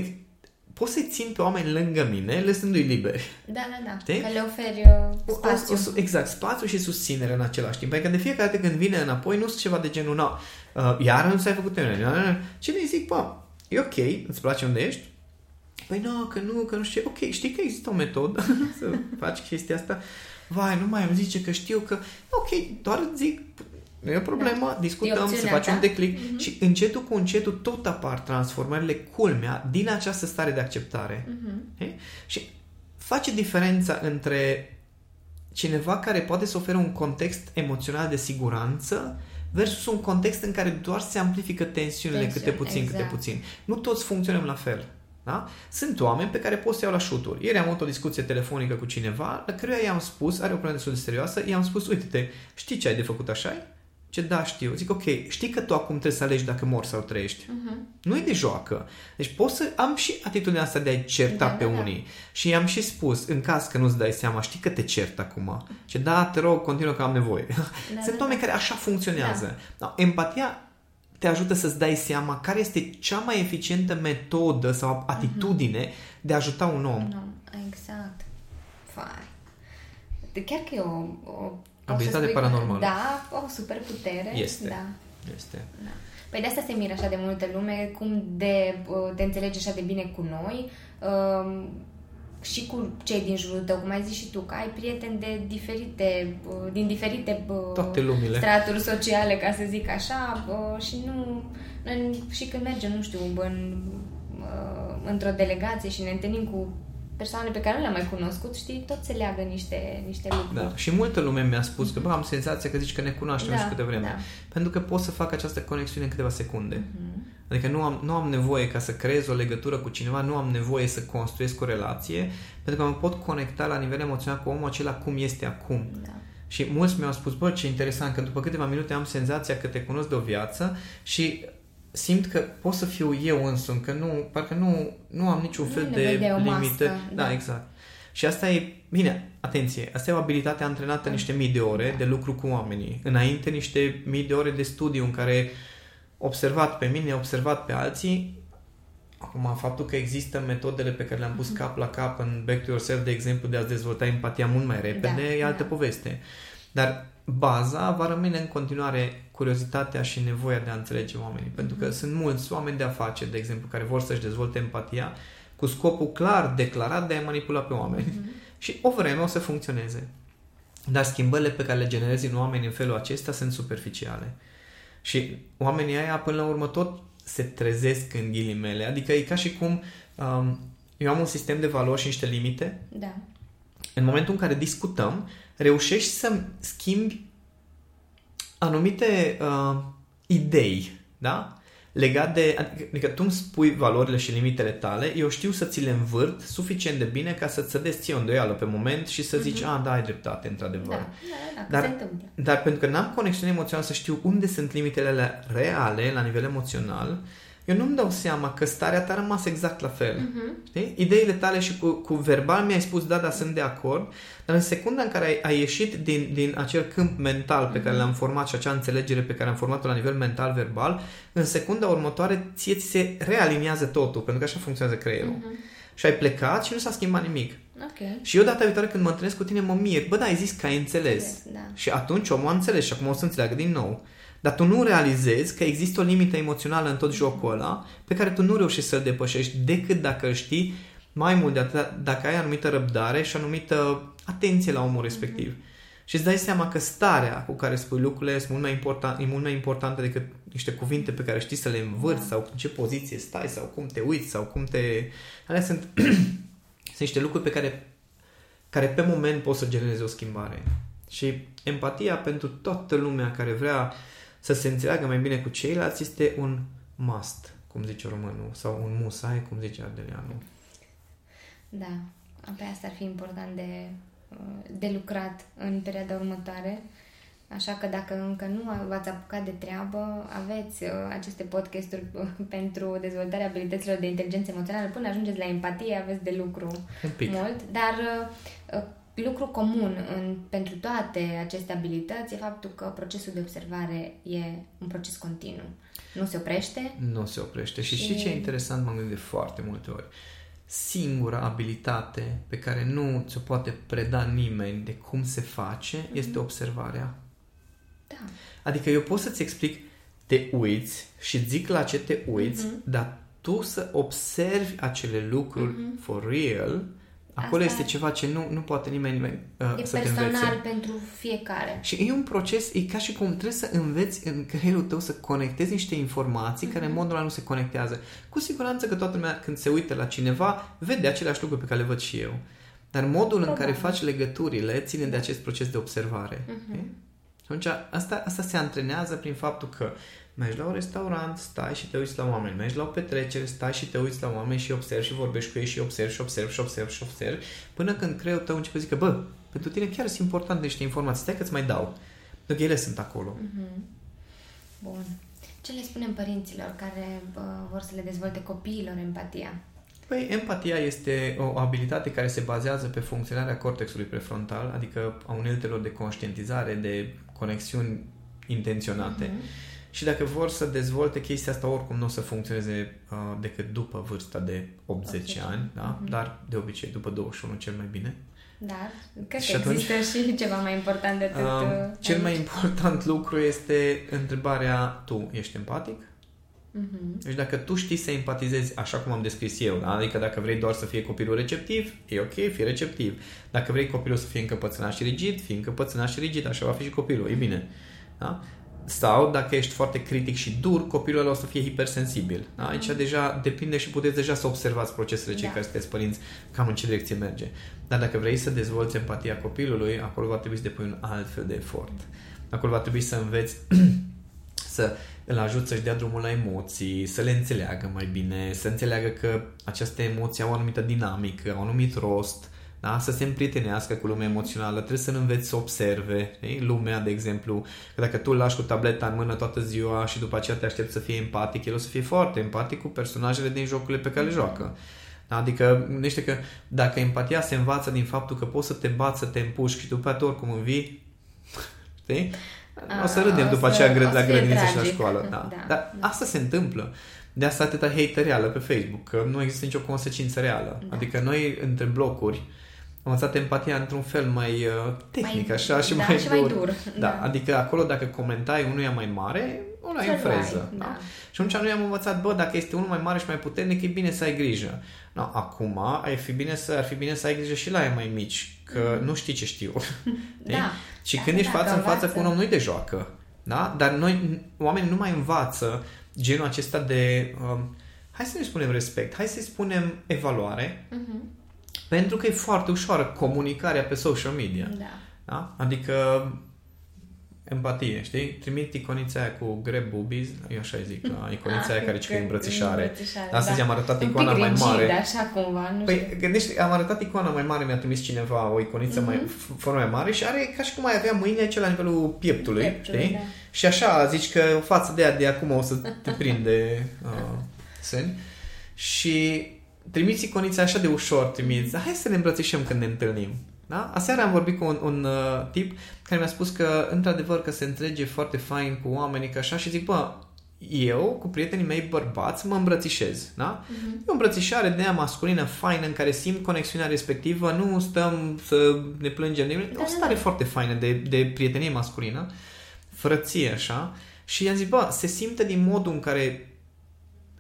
pot să-i țin pe oameni lângă mine, lăsându-i liberi. Da, da, da. Știi? Că le oferi uh, O- spațiu. o- o- exact, spațiu și susținere în același timp. Adică de fiecare dată când vine înapoi, nu sunt ceva de genul, no, uh, iar nu ți-ai făcut temele. Ce îi zic, bă, e ok, îți place unde ești? Păi nu, că nu, că nu știu. ce. Ok, știi că există o metodă să faci chestia asta? Vai, nu mai îmi zice că știu că... Ok, doar îți zic, nu e o problemă, Da. E discutăm, se opțiunea face ta. un declic Mhm. și încetul cu încetul tot apar transformările, culmea, din această stare de acceptare. Mhm. Okay? Și face diferența între cineva care poate să ofere un context emoțional de siguranță versus un context în care doar se amplifică tensiunile Tensiuni, câte puțin, exact. câte puțin. Nu toți funcționăm la fel. Da? Sunt oameni pe care pot să iau la șuturi. Ieri am avut o discuție telefonică cu cineva, la căruia i-am spus, are o problemă destul de serioasă, i-am spus, uite-te, știi ce ai de făcut așa Ce da, știu. Zic, ok, știi că tu acum trebuie să alegi dacă mor sau trăiești. Mhm. Nu e de joacă. Deci pot să am și atitudinea asta de a certa Da, pe da, da. unii. Și i-am și spus, în caz că nu-ți dai seama, știi că te cert acum. Și da, te rog, continuă că am nevoie. Da, Sunt da, oameni da. care așa funcționează. Da. Empatia te ajută să-ți dai seama care este cea mai eficientă metodă sau atitudine de a ajuta un om. Nu, exact. Fai. De- Chiar că e o... o o Abilitate să spui că- paranormală. Da, o superputere. Este. Da. Este. Da. Păi de asta se miră așa de multă lume, cum de uh, te înțelegi așa de bine cu noi um, și cu cei din jurul tău, cum ai zis și tu, că ai prieteni de diferite, uh, din diferite uh, Toate lumile. straturi sociale, ca să zic așa, uh, și nu, noi, și când mergem, nu știu, în, uh, într-o delegație și ne întâlnim cu persoane pe care nu le-am mai cunoscut, știi, tot se leagă niște, niște lucruri. Da. Și multă lume mi-a spus că, bă, am senzația că zici că ne cunoaștem Da, și câte vreme. da. Pentru că pot să fac această conexiune în câteva secunde. Mhm. Adică nu am, nu am nevoie ca să creez o legătură cu cineva, nu am nevoie să construiesc o relație, pentru că mă pot conecta la nivel emoțional cu omul acela cum este acum. Da. Și mulți mi-au spus, bă, ce interesant, că după câteva minute am senzația că te cunosc de o viață și simt că pot să fiu eu însumi, că nu, parcă nu, nu am niciun Nu fel e de nevoie de o limită. mască, da, da. exact. Și asta e, bine, atenție, asta e o abilitate antrenată niște mii de ore Da. de lucru cu oamenii. Înainte niște mii de ore de studiu în care observat pe mine, observat pe alții, Acum, faptul că există metodele pe care le-am pus Mhm. cap la cap în Back to Yourself, de exemplu, de a dezvolta empatia mult mai repede, Da, e altă da. poveste. Dar baza va rămâne în continuare curiozitatea și nevoia de a înțelege oamenii. Pentru că Mhm. sunt mulți oameni de afaceri, de exemplu, care vor să-și dezvolte empatia cu scopul clar declarat de a manipula pe oameni. Mhm. Și o vreme o să funcționeze. Dar schimbările pe care le generezi în oameni în felul acesta sunt superficiale. Și oamenii aia până la urmă tot se trezesc în ghilimele. Adică e ca și cum um, eu am un sistem de valori și niște limite. Da. În momentul în care discutăm, reușești să schimbi anumite uh, idei, da? Legat de, adică tu îmi spui valorile și limitele tale, eu știu să ți le învârt suficient de bine ca să-ți sădezi ție o îndoială pe moment și să zici, uh-huh. a, da, ai dreptate, într-adevăr. Da, da, da, dar, se întâmplă. dar pentru că n-am conexiune emoțională să știu unde sunt limitele alea reale la nivel emoțional, eu nu-mi dau seama că starea ta a rămas exact la fel. Mhm. Știi? Ideile tale și cu, cu verbal mi-ai spus, da, da, sunt de acord, dar în secunda în care ai, ai ieșit din, din acel câmp mental pe care l-am format și acea înțelegere pe care am format-o la nivel mental-verbal, în secunda următoare ție ți se realiniază totul, pentru că așa funcționează creierul. Mhm. Și ai plecat și nu s-a schimbat nimic. Ok. Și eu data viitoare când mă întâlnesc cu tine mă mir. Bă, da, ai zis că ai înțeles. Da. Și atunci omul a înțeles și acum o să înțeleagă din nou. Dar tu nu realizezi că există o limită emoțională în tot jocul ăla pe care tu nu reușești să-l depășești decât dacă îl știi mai mult de atât, dacă ai anumită răbdare și anumită atenție la omul respectiv. Și îți dai seama că starea cu care spui lucrurile este mult mai important, e mult mai importantă decât niște cuvinte pe care știi să le învârți sau în ce poziție stai sau cum te uiți sau cum te... Alea sunt, sunt niște lucruri pe care, care pe moment pot să genereze o schimbare. Și empatia pentru toată lumea care vrea să se înțeleagă mai bine cu ceilalți este un must, cum zice românul, sau un musai, cum zice Ardeleanu. Da. Pe asta ar fi important de, de lucrat în perioada următoare. Așa că dacă încă nu v-ați apucat de treabă, aveți uh, aceste podcasturi uh, pentru dezvoltarea abilităților de inteligență emoțională. Până ajungeți la empatie, aveți de lucru Un pic. mult. Dar uh, uh, lucru comun în, pentru toate aceste abilități e faptul că procesul de observare e un proces continuu. Nu se oprește. Nu se oprește. Și Și- știi ce e interesant? M-am gândit de foarte multe ori. Singura abilitate pe care nu ți-o poate preda nimeni de cum se face este observarea. Da. Adică eu pot să-ți explic, te uiți și zic la ce te uiți, Mhm. dar tu să observi acele lucruri Mhm. for real, acolo Asta este ceva ce nu, nu poate nimeni uh, E să te personal învețe. pentru fiecare. Și e un proces, e ca și cum trebuie să înveți în creierul tău să conectezi niște informații care în modul ăla nu se conectează. Cu siguranță că toată lumea când se uită la cineva vede aceleași lucruri pe care le văd și eu. Dar modul în Probabil. care faci legăturile ține de acest proces de observare. Mhm. Și atunci asta, asta se antrenează prin faptul că mergi la un restaurant, stai și te uiți la oameni, mergi la o petrecere, stai și te uiți la oameni și observi și vorbești cu ei și observi și observi și observi și observi, până când creierul tău începe să zică, bă, pentru tine chiar sunt importante niște informații, stai că-ți mai dau. Pentru că ele sunt acolo. Mhm. Bun. Ce le spunem părinților care bă, vor să le dezvolte copiilor empatia? Păi, empatia este o abilitate care se bazează pe funcționarea cortexului prefrontal, adică a uneltelor de conștientizare, de conexiuni intenționate. Mhm. Și dacă vor să dezvolte chestia asta, oricum nu o să funcționeze uh, decât după vârsta de 80 80, ani, da? mhm. dar de obicei după 21 cel mai bine. Dar cred Și că atunci- există și ceva mai important de tot. Uh, cel mai important lucru este întrebarea, tu ești empatic? Mhm. Deci dacă tu știi să empatizezi așa cum am descris eu, da? adică dacă vrei doar să fie copilul receptiv, e ok, fii receptiv. Dacă vrei copilul să fie încăpățânat și rigid, fii încăpățânat și rigid, așa va fi și copilul, e bine. Da? Sau dacă ești foarte critic și dur, copilul ăla o să fie hipersensibil. Da? Aici deja depinde și puteți deja să observați procesele cei Da. care sunteți părinți, cam în ce direcție merge. Dar dacă vrei să dezvolți empatia copilului, acolo va trebui să depui un alt fel de efort. Acolo va trebui să înveți să îl ajut să-și dea drumul la emoții, să le înțeleagă mai bine, să înțeleagă că aceste emoții au o anumită dinamică, au un anumit rost, da? să se împrietenească cu lumea emoțională, trebuie să-l înveți să observe știi? lumea, de exemplu, că dacă tu îl lași cu tableta în mână toată ziua și după aceea te aștepți să fie empatic, el o să fie foarte empatic cu personajele din jocurile pe care le joacă. Da? Adică, gândește că dacă empatia se învață din faptul că poți să te bați, să te împuști și după aceea oricum învii, știi? O să A, râdem o după să- aceea o gră- să la fie grădiniță și la tragic. școală. Da. Da, Dar da. asta se întâmplă. De asta atâta hatereală pe Facebook, că nu există nicio consecință reală. Da. Adică noi între blocuri învățat empatia într-un fel mai uh, tehnic, Mai- așa, și da, mai și dur. mai dur, Da, da. adică acolo dacă comentai unuia mai mare, ăla e în Să-l ai, freză. Da. da. Și atunci noi am învățat, bă, dacă este unul mai mare și mai puternic, e bine să ai grijă. No, acum ar fi bine să, ar fi bine să ai grijă și la ei mai mici, că nu știi ce știu. Știi? Da. Și Da, când ești da, față că în față învață. cu un om, nu-i de joacă. Da? Dar noi, oamenii nu mai învață genul acesta de, um, hai să nu spunem respect, hai să-i spunem evaluare, Mhm. pentru că e foarte ușoară comunicarea pe social media. Da. Da? Adică empatie, știi? Trimit iconița aia cu grab boobies, eu așa îi zic, la iconița aia care ce e îmbrățișare. îmbrățișare, Astăzi da. am arătat Un icoana pic mai rigid, mare. așa cumva, nu știu. Păi, gândește, am arătat icoana mai mare, mi-a trimis cineva o iconiță mai, f- formă mai mare și are ca și cum ai avea mâinile aici la nivelul pieptului, Pieptului, știi? da. Și așa, zici că o față de aia de acum o să te prinde uh, sâni. Și trimiți iconița așa de ușor, trimiți, hai să ne îmbrățișăm când ne întâlnim. Da? Aseară am vorbit cu un, un uh, tip care mi-a spus că, într-adevăr, că se înțelege foarte fain cu oamenii, că așa, și zic, bă, eu, cu prietenii mei bărbați, mă îmbrățișez, da? Mhm. E o îmbrățișare de aia masculină, faină, în care simt conexiunea respectivă, nu stăm să ne plângem. E Da, o da, stare da. foarte faină de, de prietenie masculină, frăție, așa. Și i-am zis, bă, se simte din modul în care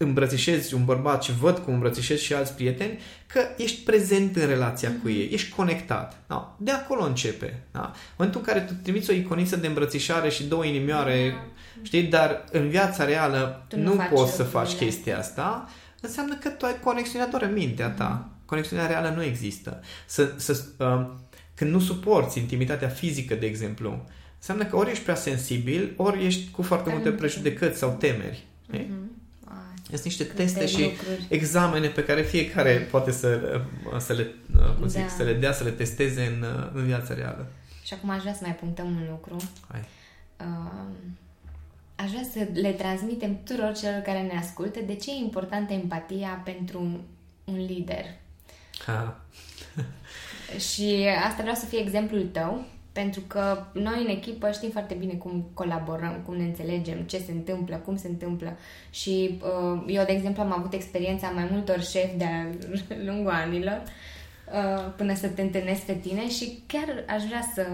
îmbrățișezi un bărbat și văd cum îmbrățișezi și alți prieteni, că ești prezent în relația cu Mhm. ei, ești conectat. Da? De acolo începe. Da? În momentul în care tu trimiți o iconiță de îmbrățișare și două inimioare, știi, dar în viața reală Tu nu nu, faci poți să faci lucrurile. chestia asta, înseamnă că tu ai conexiunea doar în mintea ta. Conexiunea reală nu există. Să, să, uh, când nu suporți intimitatea fizică, de exemplu, înseamnă că ori ești prea sensibil, ori ești cu foarte Dar multe nu- prejudecăți sau temeri. știi? Mhm. Ah, Sunt niște câte teste și lucruri. examene pe care fiecare poate să, să, le, cum zic, Da. să le dea, să le testeze în, în viața reală. Și acum aș vrea să mai punctăm un lucru. Hai. Uh, aș vrea să le transmitem tuturor celor care ne ascultă de ce e importantă empatia pentru un, un lider. Ha. Și asta vreau să fie exemplul tău, pentru că noi în echipă știm foarte bine cum colaborăm, cum ne înțelegem, ce se întâmplă, cum se întâmplă. Și uh, eu, de exemplu, am avut experiența mai multor șefi de-a lungul anilor uh, până să te întâlnesc pe tine și chiar aș vrea să,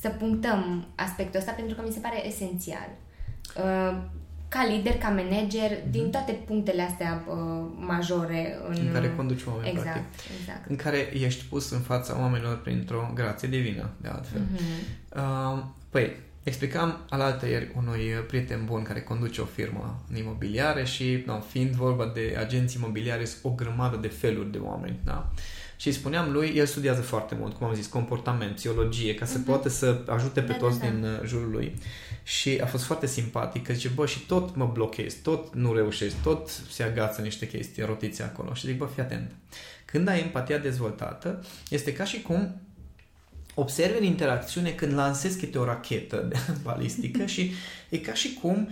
să punctăm aspectul ăsta pentru că mi se pare esențial. Uh, ca lider, ca manager, din toate punctele astea uh, majore în, În care conduci oameni, exact, practic. Exact. În care ești pus în fața oamenilor printr-o grație divină, de altfel. Mhm. Uh, păi, explicam alaltă ieri unui prieten bun care conduce o firmă în imobiliare și, no, fiind vorba de agenți imobiliare, sunt o grămadă de feluri de oameni, da? Și îi spuneam lui, el studiază foarte mult, cum am zis, comportament, psihologie, ca să Mhm. poată să ajute pe Da, toți da, da. din uh, jurul lui. Și a fost foarte simpatic, că zice, bă, și tot mă blochez, tot nu reușesc, tot se agață niște chestii, rotițe acolo. Și zic, bă, fii atent. Când ai empatia dezvoltată, este ca și cum observi în interacțiune când lansezi câte o rachetă de balistică și e ca și cum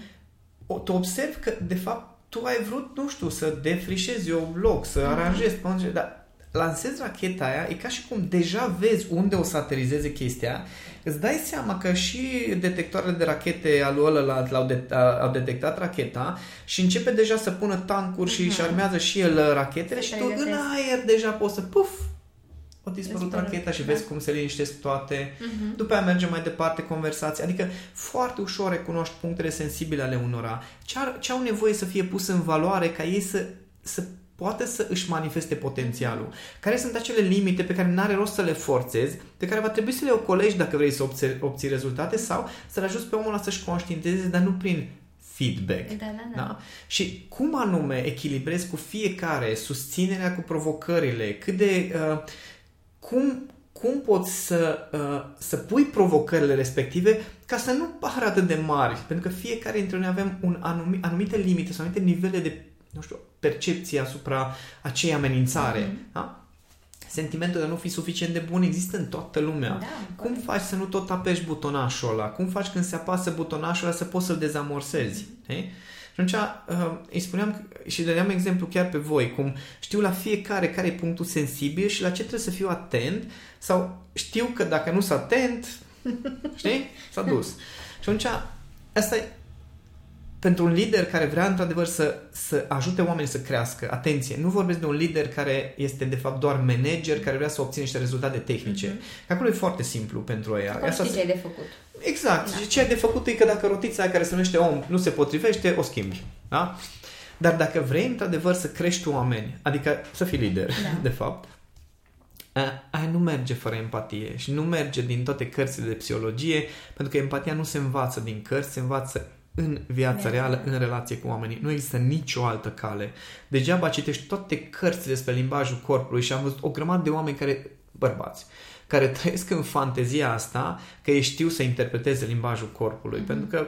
o, tu observi că, de fapt, tu ai vrut, nu știu, să defrișezi un loc, să aranjezi, mm dar lansezi racheta aia, e ca și cum deja vezi unde o să aterizeze chestia, îți dai seama că și detectoarele de rachete al lui ălălalt l-au de, a, au detectat racheta și începe deja să pună tancuri și își armează și el uh, rachetele Să și tu în pregătesc. aer deja poți să puf, o dispărut Dispărut, racheta și da. vezi cum se liniștesc toate. Mhm. După aia merge mai departe conversații. Adică foarte ușor recunoști punctele sensibile ale unora. Ce, ar, ce au nevoie să fie pus în valoare ca ei să, să poată să își manifeste potențialul. Care sunt acele limite pe care n-are rost să le forțezi, pe care va trebui să le ocolești dacă vrei să obții, obții rezultate sau să-l ajuți pe omul ăla să-și conștientizeze, dar nu prin feedback. Da, da, da. Da? Și cum anume echilibrezi cu fiecare susținerea cu provocările, cât de... Uh, cum, cum poți să, uh, să pui provocările respective ca să nu pară atât de mari? Pentru că fiecare dintre noi avem un anumi, anumite limite sau anumite nivele de, nu știu, percepție asupra acei amenințare. Mhm. Da? Sentimentul de a nu fi suficient de bun există în toată lumea. Da, Cum corect. faci să nu tot apeși butonașul ăla? Cum faci când se apasă butonașul ăla să poți să-l dezamorsezi? știi? Și atunci uh, îi spuneam că- și dădeam exemplu chiar pe voi, cum știu la fiecare care e punctul sensibil și la ce trebuie să fiu atent sau știu că dacă nu sunt atent, știi? S-a dus. Și atunci asta e pentru un lider care vrea într-adevăr să, să ajute oamenii să crească, atenție, nu vorbesc de un lider care este de fapt doar manager, care vrea să obțină niște rezultate tehnice. Mm-hmm. Acolo e foarte simplu pentru ea. Acum știi ce e de făcut. Exact. Da. Ce e de făcut e că dacă rotița care se numește om nu se potrivește, o schimbi. Da? Dar dacă vrei într-adevăr să crești oameni, adică să fii lider, da. de fapt, aia nu merge fără empatie și nu merge din toate cărțile de psihologie, pentru că empatia nu se învață din cărți, se învață în viața reală, în relație cu oamenii. Nu există nicio altă cale. Degeaba citești toate cărțile despre limbajul corpului și am văzut o grămadă de oameni care, bărbați, care trăiesc în fantezia asta că ei știu să interpreteze limbajul corpului. Mm-hmm. Pentru că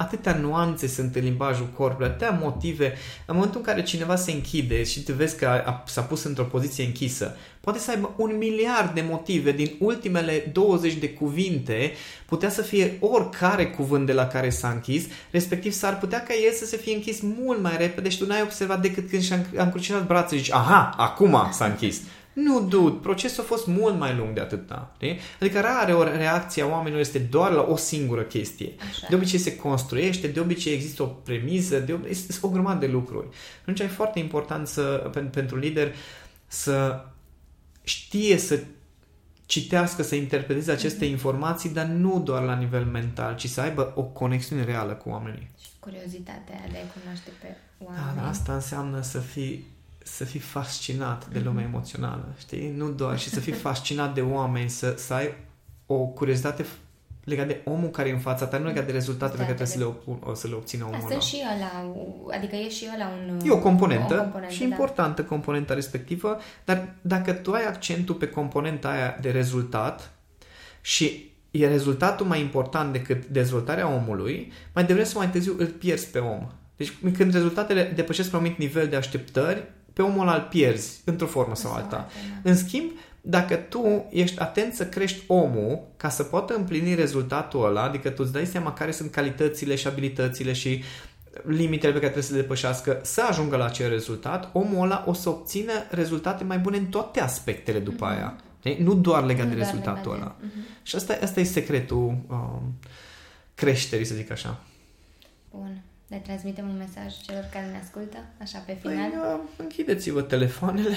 atâtea nuanțe sunt în limbajul corpului, atâtea motive. În momentul în care cineva se închide și te vezi că a, a, s-a pus într-o poziție închisă, poate să aibă un miliard de motive din ultimele 20 de cuvinte, putea să fie oricare cuvânt de la care s-a închis, respectiv s-ar putea ca el să se fie închis mult mai repede și tu n-ai observat decât când și-a încrucișat brațul și zici, aha, acum s-a închis. Nu, dude, procesul a fost mult mai lung de atâta. Știi? Adică rare o reacție a oamenilor este doar la o singură chestie. Așa. De obicei se construiește, de obicei există o premiză, de obicei, este o grămadă de lucruri. Atunci e foarte important să, pentru lider să știe să citească, să interpreteze aceste mm-hmm. informații, dar nu doar la nivel mental, ci să aibă o conexiune reală cu oamenii. Și curiozitatea de a cunoaște pe oameni. Da, asta înseamnă să fii să fii fascinat de lumea mhm. emoțională, știi? Nu doar, și să fii fascinat de oameni, să, să ai o curiozitate legat de omul care e în fața ta, nu legat de rezultatele pe care trebuie să le, o să le obțină omul Asta ăla. și ăla, adică e și ăla un... E o componentă, o componentă și da. importantă componenta respectivă, dar dacă tu ai accentul pe componenta aia de rezultat și e rezultatul mai important decât dezvoltarea omului, mai devreme sau mai târziu îl pierzi pe om. Deci când rezultatele depășesc un anumit nivel de așteptări, pe omul ăla îl pierzi într-o formă sau alta. Da. În schimb, dacă tu ești atent să crești omul ca să poată împlini rezultatul ăla, adică tu îți dai seama care sunt calitățile și abilitățile și limitele pe care trebuie să le depășească să ajungă la acel rezultat, omul ăla o să obțină rezultate mai bune în toate aspectele după mm-hmm. aia. Nu doar legat nu de doar rezultatul legat ăla. De... Mm-hmm. Și asta, asta e secretul um, creșterii, să zic așa. Bun. Le transmitem un mesaj celor care ne ascultă, așa pe păi, final? Păi, închideți-vă telefoanele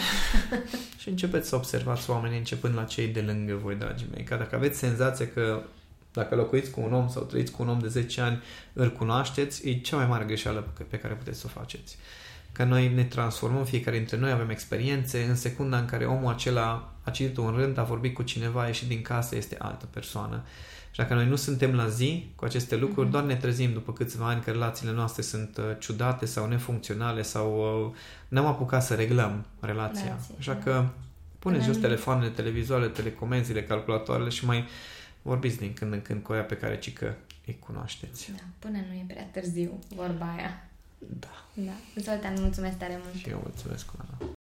și începeți să observați oamenii începând la cei de lângă voi, dragii mei. Ca dacă aveți senzația că dacă locuiți cu un om sau trăiți cu un om de 10 ani, îl cunoașteți, e cea mai mare greșeală pe care puteți să o faceți. Că noi ne transformăm, fiecare dintre noi avem experiențe, în secunda în care omul acela a citit un rând, a vorbit cu cineva, a ieșit din casă, este altă persoană. Și dacă noi nu suntem la zi cu aceste lucruri, mm-hmm. doar ne trezim după câțiva ani că relațiile noastre sunt uh, ciudate sau nefuncționale sau uh, n-am apucat să reglăm relația. Relație, Așa da. că puneți jos telefoanele, televizoarele, telecomenzile, calculatoarele și mai vorbiți din când în când cu aia pe care cică îi cunoașteți. Da, până nu e prea târziu, vorba aia. Da. Da. Zoltan, mulțumesc tare mult. Și eu mulțumesc, Ana.